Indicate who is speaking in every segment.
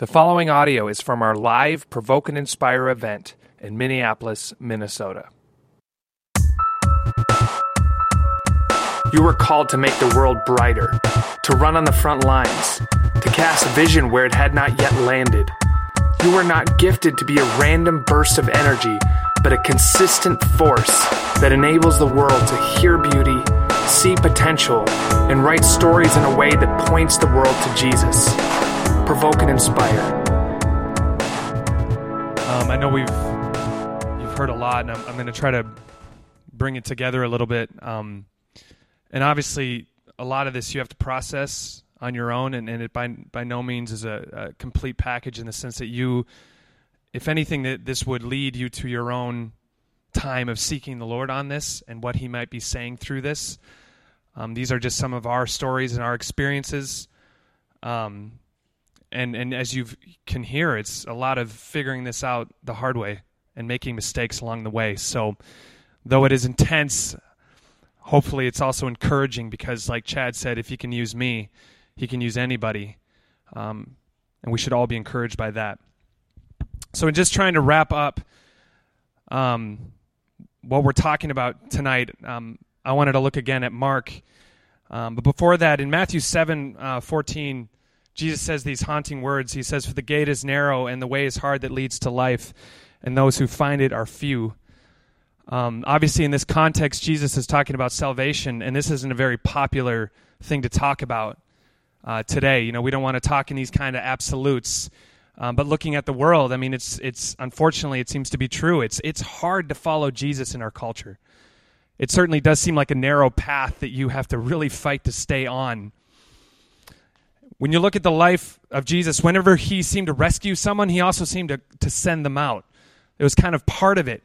Speaker 1: The following audio is from our live Provoke and Inspire event in Minneapolis, Minnesota. You were called to make the world brighter, to run on the front lines, to cast vision where it had not yet landed. You were not gifted to be a random burst of energy, but a consistent force that enables the world to hear beauty, see potential, and write stories in a way that points the world to Jesus provoke and inspire.
Speaker 2: Um, I know we've you've heard a lot, and I'm, I'm going to try to bring it together a little bit. Um, and obviously, a lot of this you have to process on your own, and, and it by by no means is a, a complete package in the sense that you, if anything, that this would lead you to your own time of seeking the Lord on this and what He might be saying through this. Um, these are just some of our stories and our experiences. Um, and and as you can hear, it's a lot of figuring this out the hard way and making mistakes along the way. So, though it is intense, hopefully it's also encouraging because, like Chad said, if he can use me, he can use anybody, um, and we should all be encouraged by that. So, in just trying to wrap up um, what we're talking about tonight, um, I wanted to look again at Mark. Um, but before that, in Matthew 7 uh, 14, Jesus says these haunting words. He says, For the gate is narrow and the way is hard that leads to life, and those who find it are few. Um, obviously, in this context, Jesus is talking about salvation, and this isn't a very popular thing to talk about uh, today. You know, we don't want to talk in these kind of absolutes. Um, but looking at the world, I mean, it's it's unfortunately it seems to be true. It's it's hard to follow Jesus in our culture. It certainly does seem like a narrow path that you have to really fight to stay on. When you look at the life of Jesus, whenever he seemed to rescue someone, he also seemed to, to send them out. It was kind of part of it.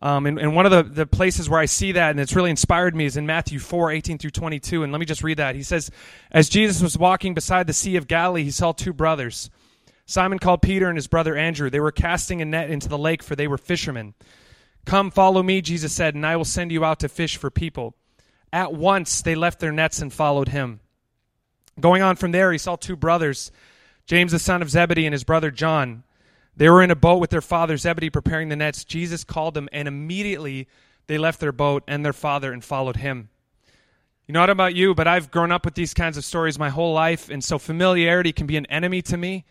Speaker 2: Um, and, and, one of the, the places where I see that, and it's really inspired me, is in Matthew 4 18 through 22. And let me just read that. He says, As Jesus was walking beside the Sea of Galilee, he saw two brothers. Simon called Peter and his brother Andrew. They were casting a net into the lake, for they were fishermen. Come, follow me, Jesus said, and I will send you out to fish for people. At once they left their nets and followed him. Going on from there, he saw two brothers, James the son of Zebedee and his brother John. They were in a boat with their father Zebedee preparing the nets. Jesus called them, and immediately they left their boat and their father and followed him. You know, don't about you, but I've grown up with these kinds of stories my whole life, and so familiarity can be an enemy to me.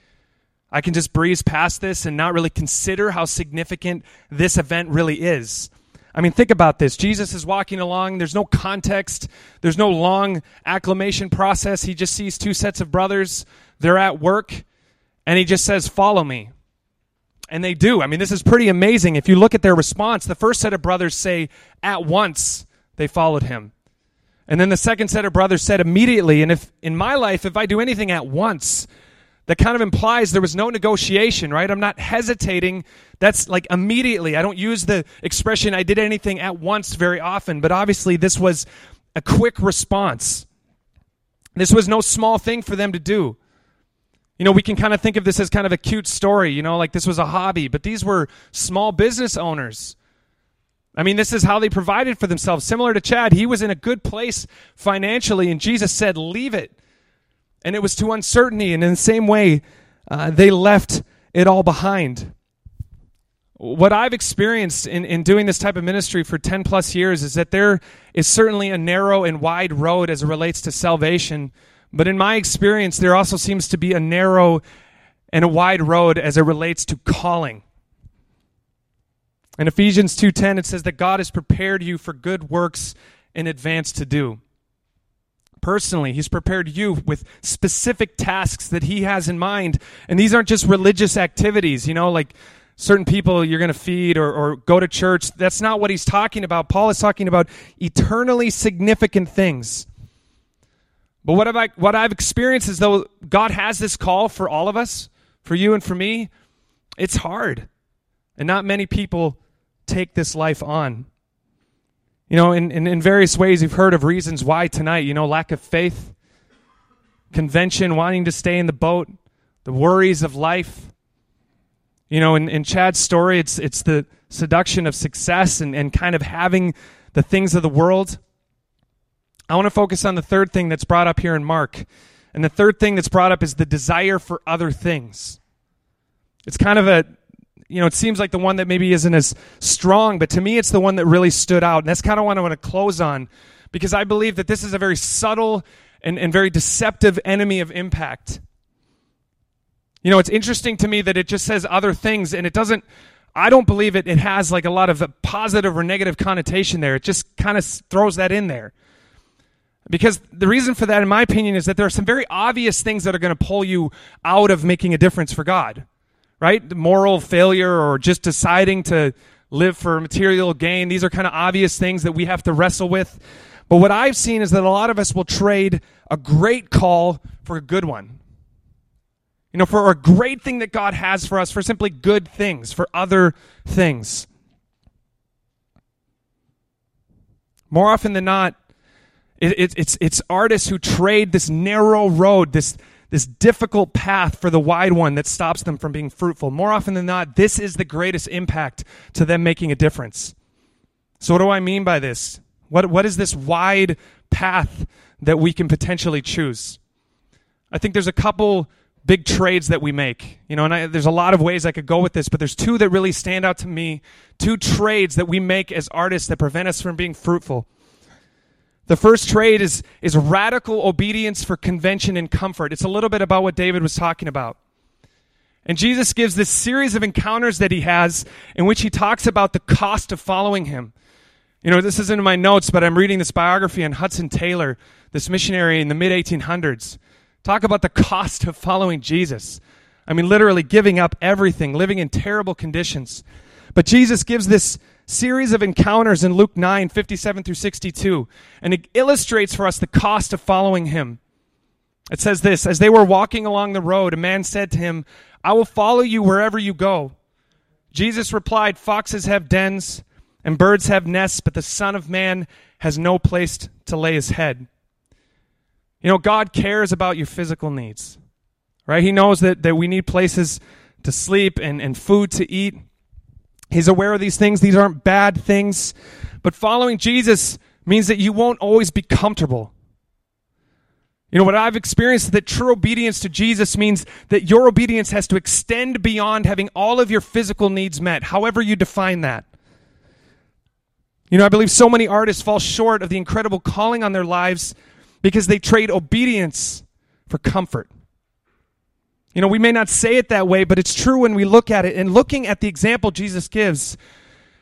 Speaker 2: I can just breeze past this and not really consider how significant this event really is. I mean, think about this. Jesus is walking along. There's no context. There's no long acclamation process. He just sees two sets of brothers. They're at work, and he just says, Follow me. And they do. I mean, this is pretty amazing. If you look at their response, the first set of brothers say, At once they followed him. And then the second set of brothers said immediately. And if in my life, if I do anything at once, that kind of implies there was no negotiation, right? I'm not hesitating. That's like immediately. I don't use the expression I did anything at once very often, but obviously this was a quick response. This was no small thing for them to do. You know, we can kind of think of this as kind of a cute story, you know, like this was a hobby, but these were small business owners. I mean, this is how they provided for themselves. Similar to Chad, he was in a good place financially, and Jesus said, Leave it and it was to uncertainty. And in the same way, uh, they left it all behind. What I've experienced in, in doing this type of ministry for 10 plus years is that there is certainly a narrow and wide road as it relates to salvation. But in my experience, there also seems to be a narrow and a wide road as it relates to calling. In Ephesians 2:10 it says that God has prepared you for good works in advance to do personally. He's prepared you with specific tasks that He has in mind. And these aren't just religious activities, you know, like certain people you're going to feed or, or go to church. That's not what He's talking about. Paul is talking about eternally significant things. But what, have I, what I've experienced is though God has this call for all of us, for you and for me, it's hard. And not many people take this life on. You know, in, in, in various ways, you've heard of reasons why tonight. You know, lack of faith, convention, wanting to stay in the boat, the worries of life. You know, in, in Chad's story, it's, it's the seduction of success and, and kind of having the things of the world. I want to focus on the third thing that's brought up here in Mark. And the third thing that's brought up is the desire for other things. It's kind of a, you know, it seems like the one that maybe isn't as strong, but to me, it's the one that really stood out. And that's kind of what I want to close on because I believe that this is a very subtle and, and very deceptive enemy of impact. You know, it's interesting to me that it just says other things and it doesn't, I don't believe it, it has like a lot of positive or negative connotation there. It just kind of throws that in there. Because the reason for that, in my opinion, is that there are some very obvious things that are going to pull you out of making a difference for God, right? Moral failure or just deciding to live for material gain. These are kind of obvious things that we have to wrestle with. But what I've seen is that a lot of us will trade a great call for a good one. You know, for a great thing that God has for us, for simply good things, for other things. More often than not, it, it, it's, it's artists who trade this narrow road, this, this difficult path for the wide one that stops them from being fruitful. More often than not, this is the greatest impact to them making a difference. So, what do I mean by this? What, what is this wide path that we can potentially choose? I think there's a couple big trades that we make. You know, and I, there's a lot of ways I could go with this, but there's two that really stand out to me. Two trades that we make as artists that prevent us from being fruitful. The first trade is, is radical obedience for convention and comfort. It's a little bit about what David was talking about. And Jesus gives this series of encounters that he has in which he talks about the cost of following him. You know, this isn't in my notes, but I'm reading this biography on Hudson Taylor, this missionary in the mid 1800s. Talk about the cost of following Jesus. I mean, literally giving up everything, living in terrible conditions. But Jesus gives this series of encounters in Luke 9, 57 through 62, and it illustrates for us the cost of following him. It says this As they were walking along the road, a man said to him, I will follow you wherever you go. Jesus replied, Foxes have dens and birds have nests, but the Son of Man has no place to lay his head. You know, God cares about your physical needs, right? He knows that, that we need places to sleep and, and food to eat. He's aware of these things. These aren't bad things. But following Jesus means that you won't always be comfortable. You know, what I've experienced that true obedience to Jesus means that your obedience has to extend beyond having all of your physical needs met, however you define that. You know, I believe so many artists fall short of the incredible calling on their lives because they trade obedience for comfort. You know, we may not say it that way, but it's true when we look at it. And looking at the example Jesus gives,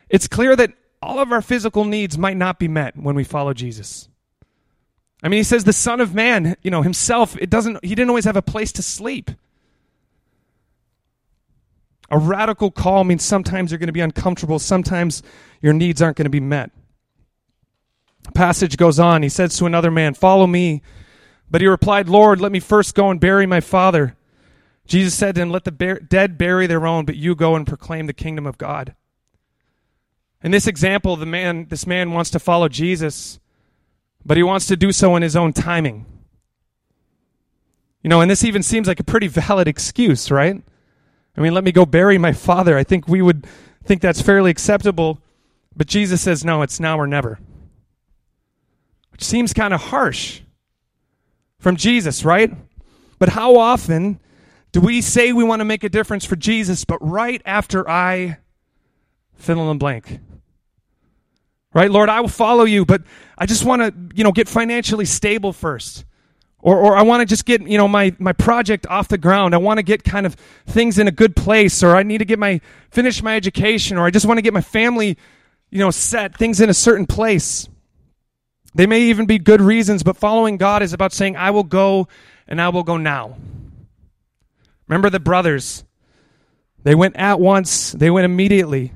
Speaker 2: it's clear that all of our physical needs might not be met when we follow Jesus. I mean, he says the Son of Man, you know, himself, it doesn't, he didn't always have a place to sleep. A radical call means sometimes you're going to be uncomfortable, sometimes your needs aren't going to be met passage goes on. He says to another man, Follow me. But he replied, Lord, let me first go and bury my father. Jesus said to him, Let the dead bury their own, but you go and proclaim the kingdom of God. In this example, the man, this man wants to follow Jesus, but he wants to do so in his own timing. You know, and this even seems like a pretty valid excuse, right? I mean, let me go bury my father. I think we would think that's fairly acceptable. But Jesus says, no, it's now or never which seems kind of harsh from Jesus, right? But how often do we say we want to make a difference for Jesus, but right after I fill in the blank? Right, Lord, I will follow you, but I just want to, you know, get financially stable first. Or, or I want to just get, you know, my, my project off the ground. I want to get kind of things in a good place, or I need to get my, finish my education, or I just want to get my family, you know, set, things in a certain place. They may even be good reasons, but following God is about saying, I will go and I will go now. Remember the brothers. They went at once, they went immediately.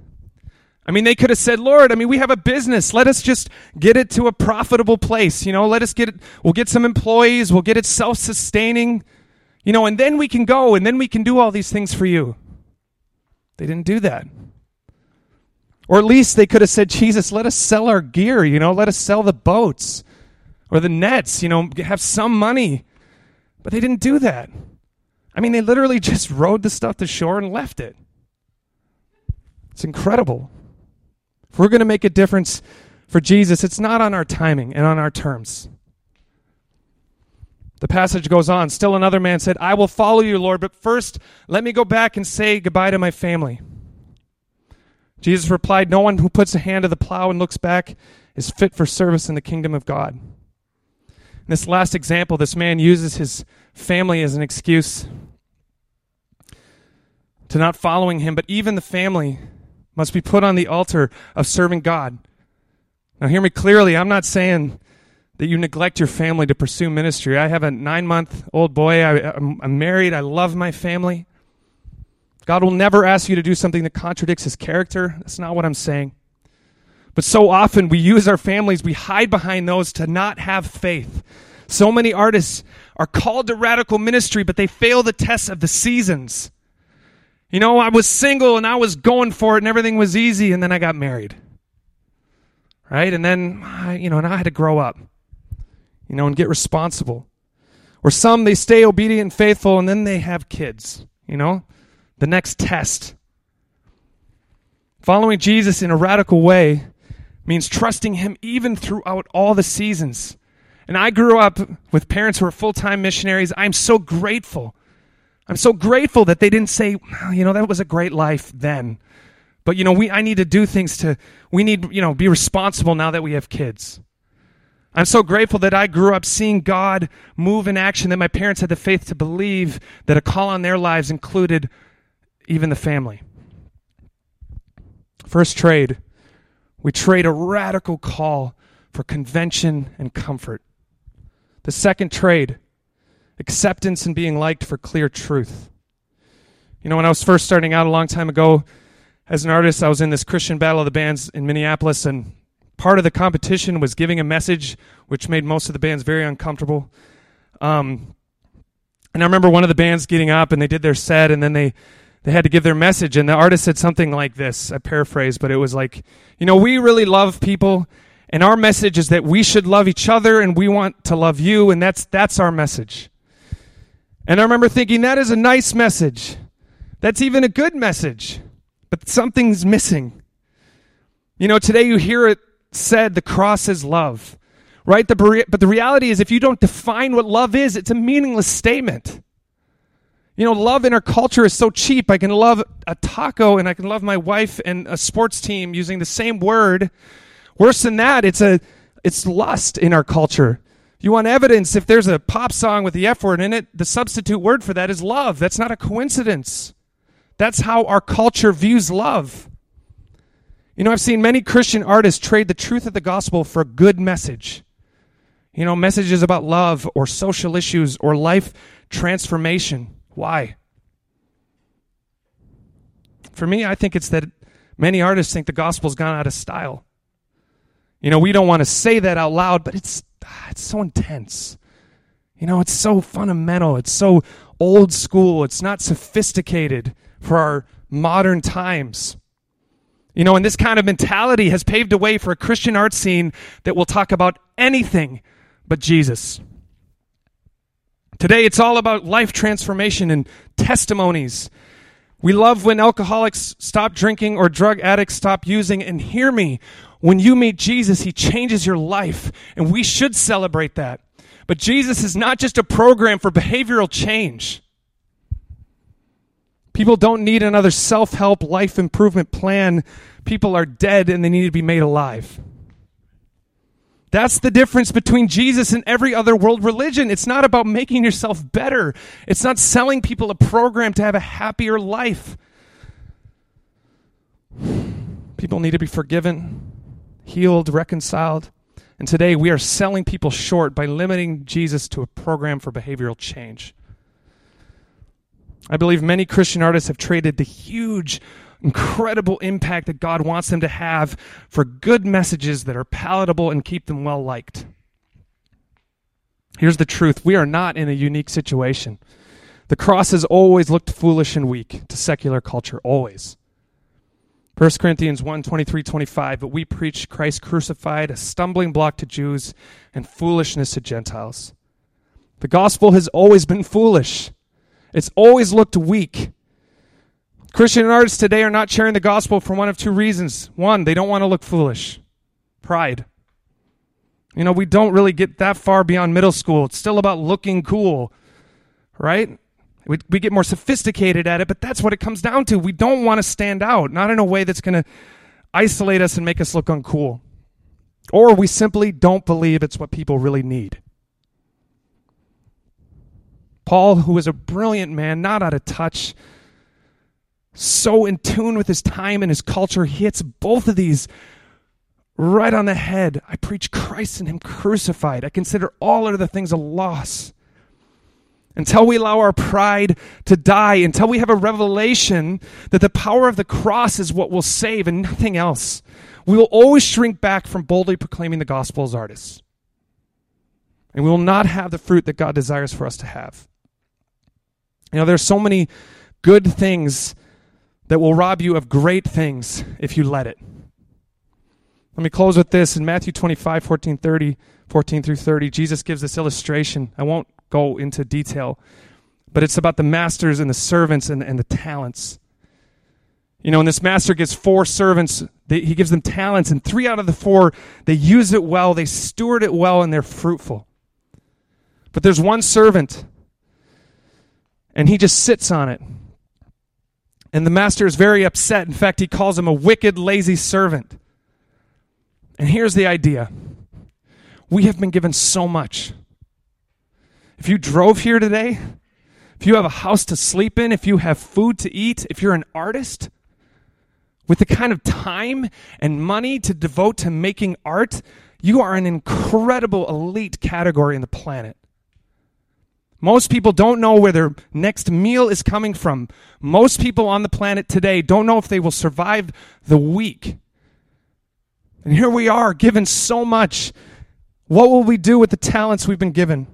Speaker 2: I mean, they could have said, Lord, I mean, we have a business. Let us just get it to a profitable place. You know, let us get it, we'll get some employees, we'll get it self sustaining, you know, and then we can go and then we can do all these things for you. They didn't do that. Or at least they could have said, Jesus, let us sell our gear, you know, let us sell the boats or the nets, you know, have some money. But they didn't do that. I mean, they literally just rowed the stuff to shore and left it. It's incredible. If we're going to make a difference for Jesus, it's not on our timing and on our terms. The passage goes on. Still another man said, I will follow you, Lord, but first let me go back and say goodbye to my family. Jesus replied, No one who puts a hand to the plow and looks back is fit for service in the kingdom of God. In this last example, this man uses his family as an excuse to not following him, but even the family must be put on the altar of serving God. Now, hear me clearly. I'm not saying that you neglect your family to pursue ministry. I have a nine month old boy. I, am married. I love my family. God will never ask you to do something that contradicts his character. That's not what I'm saying. But so often we use our families, we hide behind those to not have faith. So many artists are called to radical ministry, but they fail the test of the seasons. You know, I was single and I was going for it and everything was easy, and then I got married. Right? And then, you know, and I had to grow up you know, and get responsible. Or some, they stay obedient and faithful and then they have kids, you know, the next test. Following Jesus in a radical way means trusting Him even throughout all the seasons. And I grew up with parents who are full time missionaries. I'm so grateful. I'm so grateful that they didn't say, well, you know, that was a great life then. But, you know, we, I need to do things to, we need, you know, be responsible now that we have kids. I'm so grateful that I grew up seeing God move in action, that my parents had the faith to believe that a call on their lives included even the family. First trade, we trade a radical call for convention and comfort. The second trade, acceptance and being liked for clear truth. You know, when I was first starting out a long time ago as an artist, I was in this Christian Battle of the Bands in Minneapolis, and part of the competition was giving a message, which made most of the bands very uncomfortable. Um, and I remember one of the bands getting up and they did their set, and then they they had to give their message, and the artist said something like this. I paraphrase, but it was like, you know, we really love people, and our message is that we should love each other, and we want to love you, and that's that's our message. And I remember thinking that is a nice message. That's even a good message, but something's missing. You know, today you hear it said the cross is love, right? The, but the reality is, if you don't define what love is, it's a meaningless statement. You know, love in our culture is so cheap. I can love a taco and I can love my wife and a sports team using the same word. Worse than that, it's a it's lust in our culture. You want evidence if there's a pop song with the F word in it, the substitute word for that is love. That's not a coincidence. That's how our culture views love. You know, I've seen many Christian artists trade the truth of the gospel for a good message. You know, messages about love or social issues or life transformation. Why? For me, I think it's that many artists think the gospel's gone out of style. You know, we don't want to say that out loud, but it's ah, it's so intense. You know, it's so fundamental. It's so old school. It's not sophisticated for our modern times. You know, and this kind of mentality has paved the way for a Christian art scene that will talk about anything but Jesus. Today, it's all about life transformation and testimonies. We love when alcoholics stop drinking or drug addicts stop using. And hear me, when you meet Jesus, he changes your life. And we should celebrate that. But Jesus is not just a program for behavioral change. People don't need another self help life improvement plan. People are dead and they need to be made alive. That's the difference between Jesus and every other world religion. It's not about making yourself better, it's not selling people a program to have a happier life. People need to be forgiven, healed, reconciled. And today we are selling people short by limiting Jesus to a program for behavioral change. I believe many Christian artists have traded the huge, incredible impact that God wants them to have for good messages that are palatable and keep them well liked. Here's the truth we are not in a unique situation. The cross has always looked foolish and weak to secular culture, always. 1 Corinthians 1 23 25, but we preach Christ crucified, a stumbling block to Jews and foolishness to Gentiles. The gospel has always been foolish. It's always looked weak. Christian artists today are not sharing the gospel for one of two reasons. One, they don't want to look foolish. Pride. You know, we don't really get that far beyond middle school. It's still about looking cool, right? We, we get more sophisticated at it, but that's what it comes down to. We don't want to stand out, not in a way that's going to isolate us and make us look uncool. Or we simply don't believe it's what people really need. Paul, who was a brilliant man, not out of touch, so in tune with his time and his culture, he hits both of these right on the head. I preach Christ and Him crucified. I consider all other things a loss. Until we allow our pride to die, until we have a revelation that the power of the cross is what will save and nothing else, we will always shrink back from boldly proclaiming the gospel as artists. And we will not have the fruit that God desires for us to have. You know, there's so many good things that will rob you of great things if you let it. Let me close with this. In Matthew 25, 14, 30, 14 through 30, Jesus gives this illustration. I won't go into detail, but it's about the masters and the servants and, and the talents. You know, and this master gives four servants, they, he gives them talents, and three out of the four, they use it well, they steward it well, and they're fruitful. But there's one servant, and he just sits on it. And the master is very upset. In fact, he calls him a wicked, lazy servant. And here's the idea we have been given so much. If you drove here today, if you have a house to sleep in, if you have food to eat, if you're an artist, with the kind of time and money to devote to making art, you are an incredible elite category in the planet. Most people don't know where their next meal is coming from. Most people on the planet today don't know if they will survive the week. And here we are, given so much. What will we do with the talents we've been given?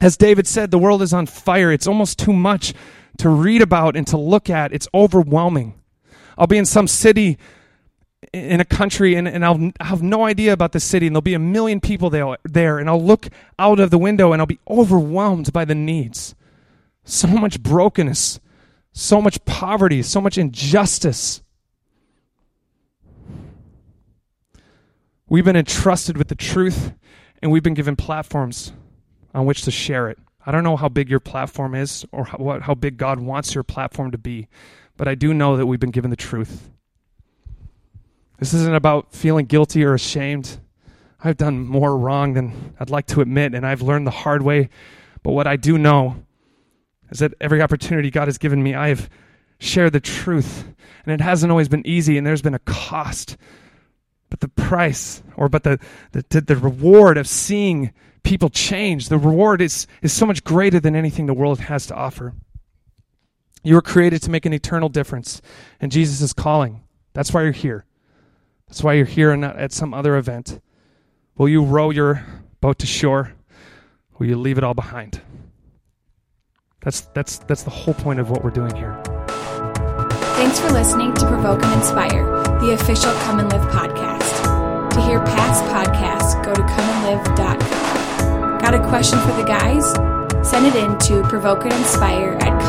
Speaker 2: As David said, the world is on fire. It's almost too much to read about and to look at. It's overwhelming. I'll be in some city in a country and, and I'll have no idea about the city and there'll be a million people there, and I'll look out of the window and I'll be overwhelmed by the needs. So much brokenness, so much poverty, so much injustice. We've been entrusted with the truth and we've been given platforms on which to share it. I don't know how big your platform is or how, what, how big God wants your platform to be, but I do know that we've been given the truth. This isn't about feeling guilty or ashamed. I've done more wrong than I'd like to admit, and I've learned the hard way. But what I do know is that every opportunity God has given me, I have shared the truth. And it hasn't always been easy, and there's been a cost. But the price, or but the, the, the reward of seeing people change, the reward is, is so much greater than anything the world has to offer. You were created to make an eternal difference, and Jesus is calling. That's why you're here. That's why you're here and not at some other event. Will you row your boat to shore? Will you leave it all behind? That's, that's, that's the whole point of what we're doing here.
Speaker 3: Thanks for listening to Provoke and Inspire, the official Come and Live podcast. To hear past podcasts, go to comeandlive.com. Got a question for the guys? Send it in to provokeandinspire at